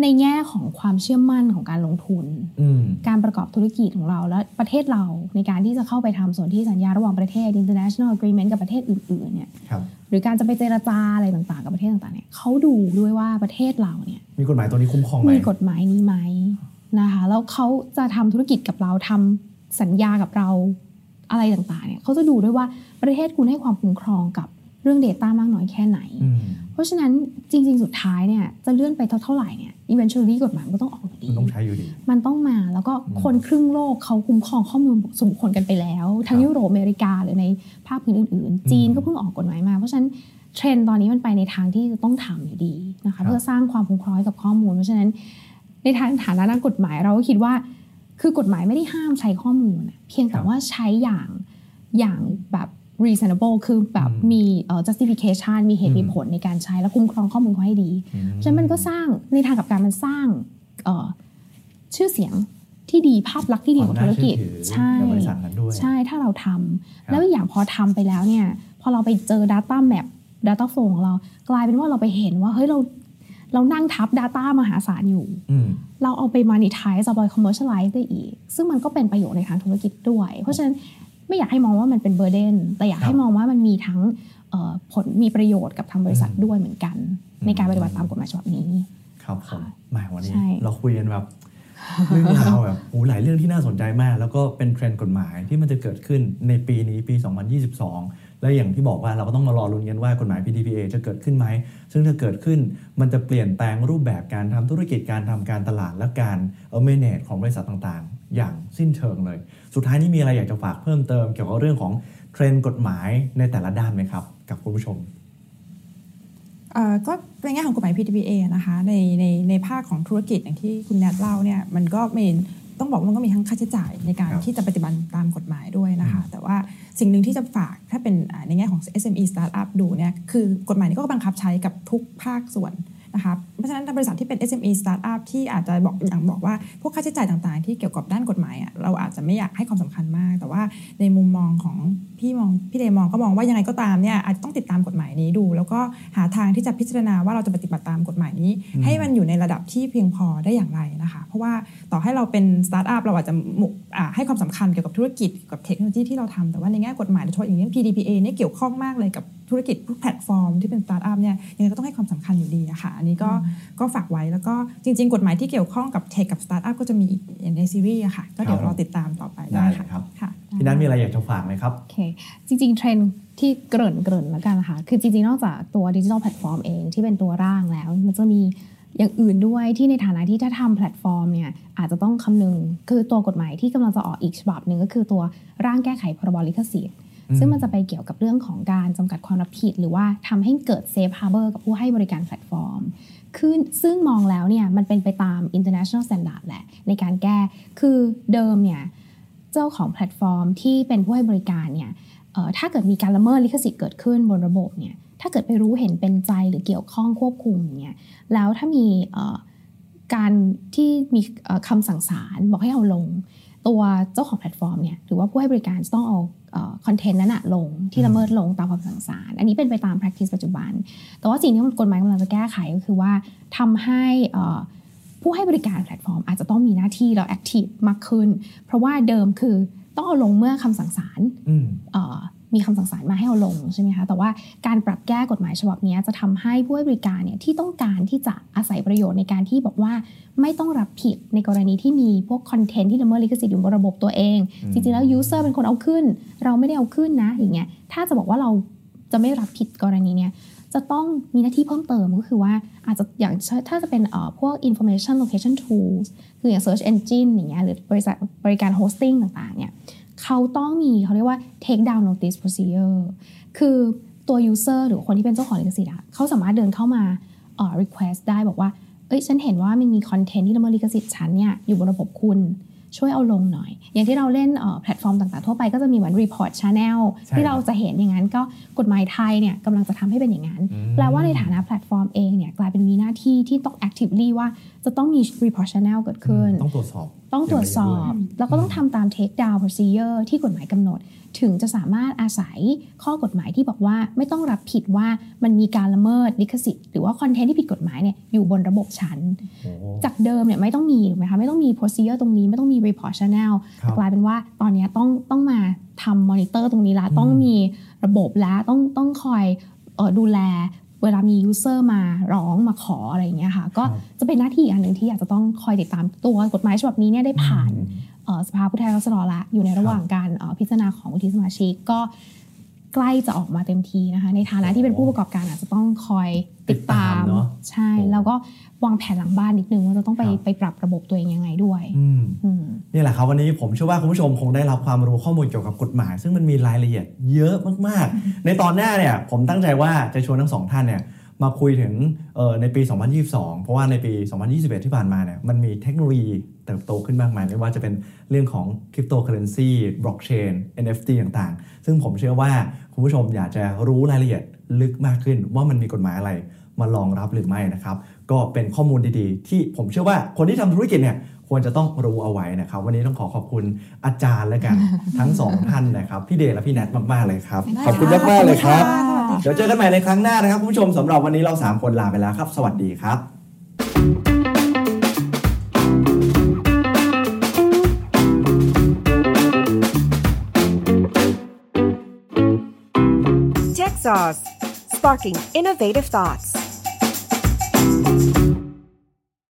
ในแง่ของความเชื่อมั่นของการลงทุนอืมการประกอบธุรกิจของเราและประเทศเราในการที่จะเข้าไปทำส่วนที่สัญญาระหว่างประเทศ international agreement กับประเทศอื่นๆเนี่ยครับหรือการจะไปเจรจาอะไรต่างๆ กับประเทศต่างๆเนี่ยเขาดูด้วยว่าประเทศเราเนี่ยมีกฎหมายตัวนี้คุ้มครองไหมมีกฎหมายนี้ไหมนะคะแล้วเขาจะทำธุรกิจกับเราทำสัญญากับเราอะไรต่างๆเนี่ยเขาจะดูด้วยว่าประเทศคุณให้ความคุ้มครองกับเรื่อง Data มากน้อยแค่ไหนอืม เพราะฉะนั้นจริง ๆ สุดท้ายเนี่ยจะเลื่อนไปเท่าๆไหร่เนี่ย eventually กฎหมายมันก็ต้องออกอยู่ดี มันต้องใช้อยู่ดี มันต้องมาแล้วก็อืมคนครึ่งโลกเขาคุ้มครองข้อมูลส่วนบุคคลกันไปแล้ว ทั้งครับยุโรปอเมริกาหรือในภาคพื้นอื่น ๆ จีนก็เพิ่งออกกฎหมายมา เพราะฉะนั้นเทรนด์ตอนนี้มันไปในทางที่จะต้องทำอยู่ดีนะครัคะบเพื่อสร้างความคุ้มครองให้กับข้อมูล เพราะฉะนั้นในทางฐานะนักกฎหมายเราก็คิดว่า คือกฎหมายไม่ได้ห้ามใช้ข้อมูลอะเพียงแต่ว่าใช้อย่างอย่างแบบ reasonable คือแบบอืมมีเอ่อ justification มีเหตุอืมมีผลในการใช้และคุ้มครองข้อมูลเขาให้ดีอืมฉะนั้นมันก็สร้างในทางกลับการมันสร้างเอ่อชื่อเสียงที่ดีภาพลักษณ์ที่ดีของธุรกิจความน่าเชื่อถือใช่กับบริษัทนั้นด้วยใช่ถ้าเราทครับำแล้วอีกอย่างพอทำไปแล้วเนี่ย พอเราไปเจอ Data Map Data Flow ของเรา กลายเป็นว่าเราไปเห็นว่าเฮ้ยเราเรานั่งทับ Data มหาศาลอยู่อืมเราเอาไป monetize เอาไป commercialize ได้อีก ซึ่งมันก็เป็นประโยชน์ในทางธุรกิจด้วย เพราะฉะนั้น ไม่อยากให้มองว่ามันเป็น burden แต่อยากให้มองว่ามันมีทั้งเอ่อผลมีประโยชน์กับทางบริษัทด้วยเหมือนกัน ในการปฏิบัติตามกฎหมายฉบับนี้ ครับผมแหมวันนี้ใช่เราคุยกันแบบเรื่องราวแบบโอ้หลายเรื่องที่น่าสนใจมาก แล้วก็เป็นเทรนด์กฎหมายที่มันจะเกิดขึ้นในปีนี้ปี 2022 แล้วอย่างที่บอกว่าเราก็ต้องมารอลุ้นกันว่ากฎหมาย PDPA จะเกิดขึ้นไหม ซึ่งถ้าเกิดขึ้นมันจะเปลี่ยนแปลงรูปแบบการทำธุรกิจการทำการตลาดและการเออ manage ของบริษัทต่างๆ อย่างสิ้นเชิงเลย สุดท้ายนี้มีอะไรอยากจะฝากเพิ่มเติมเกี่ยวกับเรื่องของเทรนด์กฎหมายในแต่ละด้านไหมครับ กับคุณผู้ชมเอ่อก็ในแง่ของกฎหมาย PTPA นะคะในในในภาคของธุรกิจอย่างที่คุณแนทเล่าเนี่ยมันก็มีต้องบอกว่ามันก็มีทั้งค่าใช้จ่ายในการครับที่จะปฏิบัติตามกฎหมายด้วยนะคะ แต่ว่าสิ่งหนึ่งที่จะฝากถ้าเป็นอ่าในแง่ของ SME Startup ดูเนี่ยคือกฎหมายนี้ก็บังคับใช้กับทุกภาคส่วน นะคะเพราะฉะนั้นบริษัทที่เป็น SME Startup ที่อาจจะบอกอย่างบอกว่า พวกค่าใช้จ่ายต่างๆ ที่เกี่ยวกับด้านกฎหมายเราอาจจะไม่อยากให้ความสำคัญมาก แต่ว่าในมุมมองของพี่มองพี่เดมองก็มองว่ายังไงก็ตามเนี่ยอาจจะต้องติดตามกฎหมายนี้ดู แล้วก็หาทางที่จะพิจารณาว่าเราจะปฏิบัติตามกฎหมายนี้ ให้มันอยู่ในระดับที่เพียงพอได้อย่างไรนะคะ เพราะว่า ต่อให้เราเป็นสตาร์ทอัพเราอาจจะมุ่งอ่าให้ความสำคัญเกี่ยวกับธุรกิจกับ tech โนโลยีที่เราทำแต่ว่าในแง่กฎหมายโดยเฉพาะอย่างเช่น PDPA เนี่ยเกี่ยวข้องมากเลยกับธุรกิจแพลตฟอร์มที่เป็นสตาร์ทอัพเนี่ยยังไงก็ต้องให้ความสำคัญอยู่ดีอะค่ะอันนี้ก็ก็ฝากไว้แล้วก็จริง ๆ กฎหมายที่เกี่ยวข้องกับเทคกับสตาร์ทอัพก็จะมีอีกอย่างในซีรีส์อะค่ะก็เดี๋ยวเราติดตามต่อไปได้ได้เลยค่ะครับค่ะพี่นัทมีอะไรอยากจะฝากไหมครับโอเคจริง ๆ เทรนด์ที่เกริ่นเกริ่นแล้วกันนะคะคือจริงๆนอกจากตัวดิจิทัลแพลตฟอร์มเองที่เป็นตัวร่างแล้ว มันจะมี อย่างอื่นด้วยที่ในฐานะที่ถ้าทำแพลตฟอร์มเนี่ยอาจจะต้องคำนึงคือตัวกฎหมายที่กำลังจะออกอีกฉบับหนึ่งก็คือตัวร่างแก้ไขพรบลิขสิทธิ์ซึ่งมันจะไปเกี่ยวกับเรื่องของการจำกัดความรับผิด หรือว่าทำให้เกิด safe harbor กับผู้ให้บริการแพลตฟอร์มคือซึ่งมองแล้วเนี่ยมันเป็นไปตาม international standard แหละ ในการแก้คือเดิมเนี่ยเจ้าของแพลตฟอร์มที่เป็นผู้ให้บริการเนี่ยเอ่อถ้าเกิดมีการละเมิดลิขสิทธิ์เกิดขึ้นบนระบบเนี่ย ถ้าเกิดไปรู้เห็นเป็นใจหรือเกี่ยวข้องควบคุมอย่างเงี้ยแล้วถ้ามีเอ่อการที่มีเอ่อคำสั่งศาลบอกให้เอาลง ตัวเจ้าของแพลตฟอร์มเนี่ยหรือว่าผู้ให้บริการจะต้องเอาคอนเทนต์นั้นอะลงที่ละเมิดลงตามคำสั่งศาลอันนี้เป็นไปตาม practice ปัจจุบัน แต่ว่าสิ่งที่กฎหมายกำลังจะแก้ไขก็คือว่าทำให้เอ่อผู้ให้บริการแพลตฟอร์ม อาจจะต้องมีหน้าที่แล้ว active มากขึ้น เพราะว่าเดิมคือต้องเอาลงเมื่อคำสั่งศาลอื มเอ่อมีคำสั่งศาลมาให้เอาลงใช่ไหมคะแต่ว่าการปรับแก้กฎหมายฉบับนี้จะทำให้ผู้ให้บริการเนี่ยที่ต้องการที่จะอาศัยประโยชน์ในการที่บอกว่าไม่ต้องรับผิดในกรณีที่มีพวกคอนเทนต์ที่ละเมิดลิขสิทธิ์อยู่บนระบบตัวเองอืมจริงๆแล้ว user เป็นคนเอาขึ้น เราไม่ได้เอาขึ้นนะอย่างเงี้ยถ้าจะบอกว่าเราจะไม่รับผิดกรณีเนี้ยจะต้องมีหน้าที่เพิ่มเติมก็คือว่าอาจจะอย่างเช่นถ้าจะเป็นเอ่อพวก information location tools คืออย่าง search engine อย่างเงี้ยหรือบริษัทบริการ hosting ต่างๆเนี่ย เขาต้องมีเขาเรียกว่า take down notice procedure คือตัว user หรือคนที่เป็นเจ้าของลิขสิทธิ์อะเขาสามารถเดินเข้ามาเอ่อ request ได้บอกว่า เอ้ย ฉันเห็นว่ามันมีคอนเทนต์ที่ละเมิดลิขสิทธิ์ฉันเนี่ยอยู่บนระบบคุณช่วยเอาลงหน่อย อย่างที่เราเล่นเอ่อแพลตฟอร์มต่างๆ ทั่วไปก็จะมีเหมือน report channel ใช่ที่เราจะเห็นอย่างนั้นก็กฎหมายไทยเนี่ยกำลังจะทำให้เป็นอย่างนั้นอืมแปลว่าในฐานะแพลตฟอร์มเองเนี่ยกลายเป็นมีหน้าที่ที่ต้อง actively ว่าจะต้องมี report channel เกิดขึ้น ต้องตรวจสอบต้องตรวจสอบอย่างละเอียดด้วยแล้วก็ต้องทำตาม take down procedure ที่กฎหมายกำหนด ถึงจะสามารถอาศัยข้อกฎหมายที่บอกว่าไม่ต้องรับผิดว่ามันมีการละเมิดลิขสิทธิ์หรือว่าคอนเทนต์ที่ผิดกฎหมายเนี่ยอยู่บนระบบฉันโอ้โหจากเดิมเนี่ยไม่ต้องมีถูกไหมคะไม่ต้องมี procedure ตรงนี้ไม่ต้องมี report channel ครับแต่กลายเป็นว่าตอนเนี้ยต้องต้องมาทำ monitor ตรงนี้ละอืมต้องมีระบบแล้วต้องต้องคอยเอ่อดูแล เวลามี user มาร้องมาขออะไรอย่างเงี้ยค่ะ ก็ครับจะเป็นหน้าที่อีกอันหนึ่งที่อาจจะต้องคอยติดตามตัวกฎหมายฉบับนี้เนี่ยได้ผ่านอืมเอ่อสภาผู้แทนราษฎรละอยู่ในระหว่างการเอ่อพิจารณาของวุฒิสมาชิกก็ ใกล้จะออกมาเต็มทีนะคะ ในฐานะที่เป็นผู้ประกอบการอาจจะต้องคอยติดตามติดตามเนอะใช่โอ้แล้วก็วางแผนหลังบ้านนิดนึงว่าจะต้องไปครับไปปรับระบบตัวเองยังไงด้วยอืมอืมนี่แหละครับวันนี้ผมเชื่อว่าคุณผู้ชมคงได้รับความรู้ข้อมูลเกี่ยวกับกฎหมาย ซึ่งมันมีรายละเอียดเยอะมากๆ ในตอนหน้าเนี่ยผมตั้งใจว่าจะชวนทั้งสองท่านเนี่ย มาคุยถึงเอ่อในปี 2022 เพราะว่าในปี 2021 ที่ผ่านมาเนี่ยมันมีเทคโนโลยีเติบโตขึ้นมากมาย ไม่ว่าจะเป็นเรื่องของคริปโตเคอเรนซีบล็อกเชน NFT ต่างๆ ซึ่งผมเชื่อว่าคุณผู้ชมอยากจะรู้รายละเอียดลึกมากขึ้นว่ามันมีกฎหมายอะไรมารองรับหรือไม่นะครับ ก็เป็นข้อมูลดีๆ ที่ผมเชื่อว่าคนที่ทำธุรกิจเนี่ย ควรจะต้องรู้เอาไว้นะครับ วันนี้ต้องขอขอบคุณอาจารย์แล้วกันทั้งสองท่านนะครับ พี่เดชและพี่แนทมากๆเลยครับ ขอบคุณมากมากเลยครับ เดี๋ยวเจอกันใหม่ในครั้งหน้านะครับคุณผู้ชมสำหรับวันนี้เรา 3 คนลาไปแล้วครับ สวัสดีครับ Sauce, sparking innovative thoughts.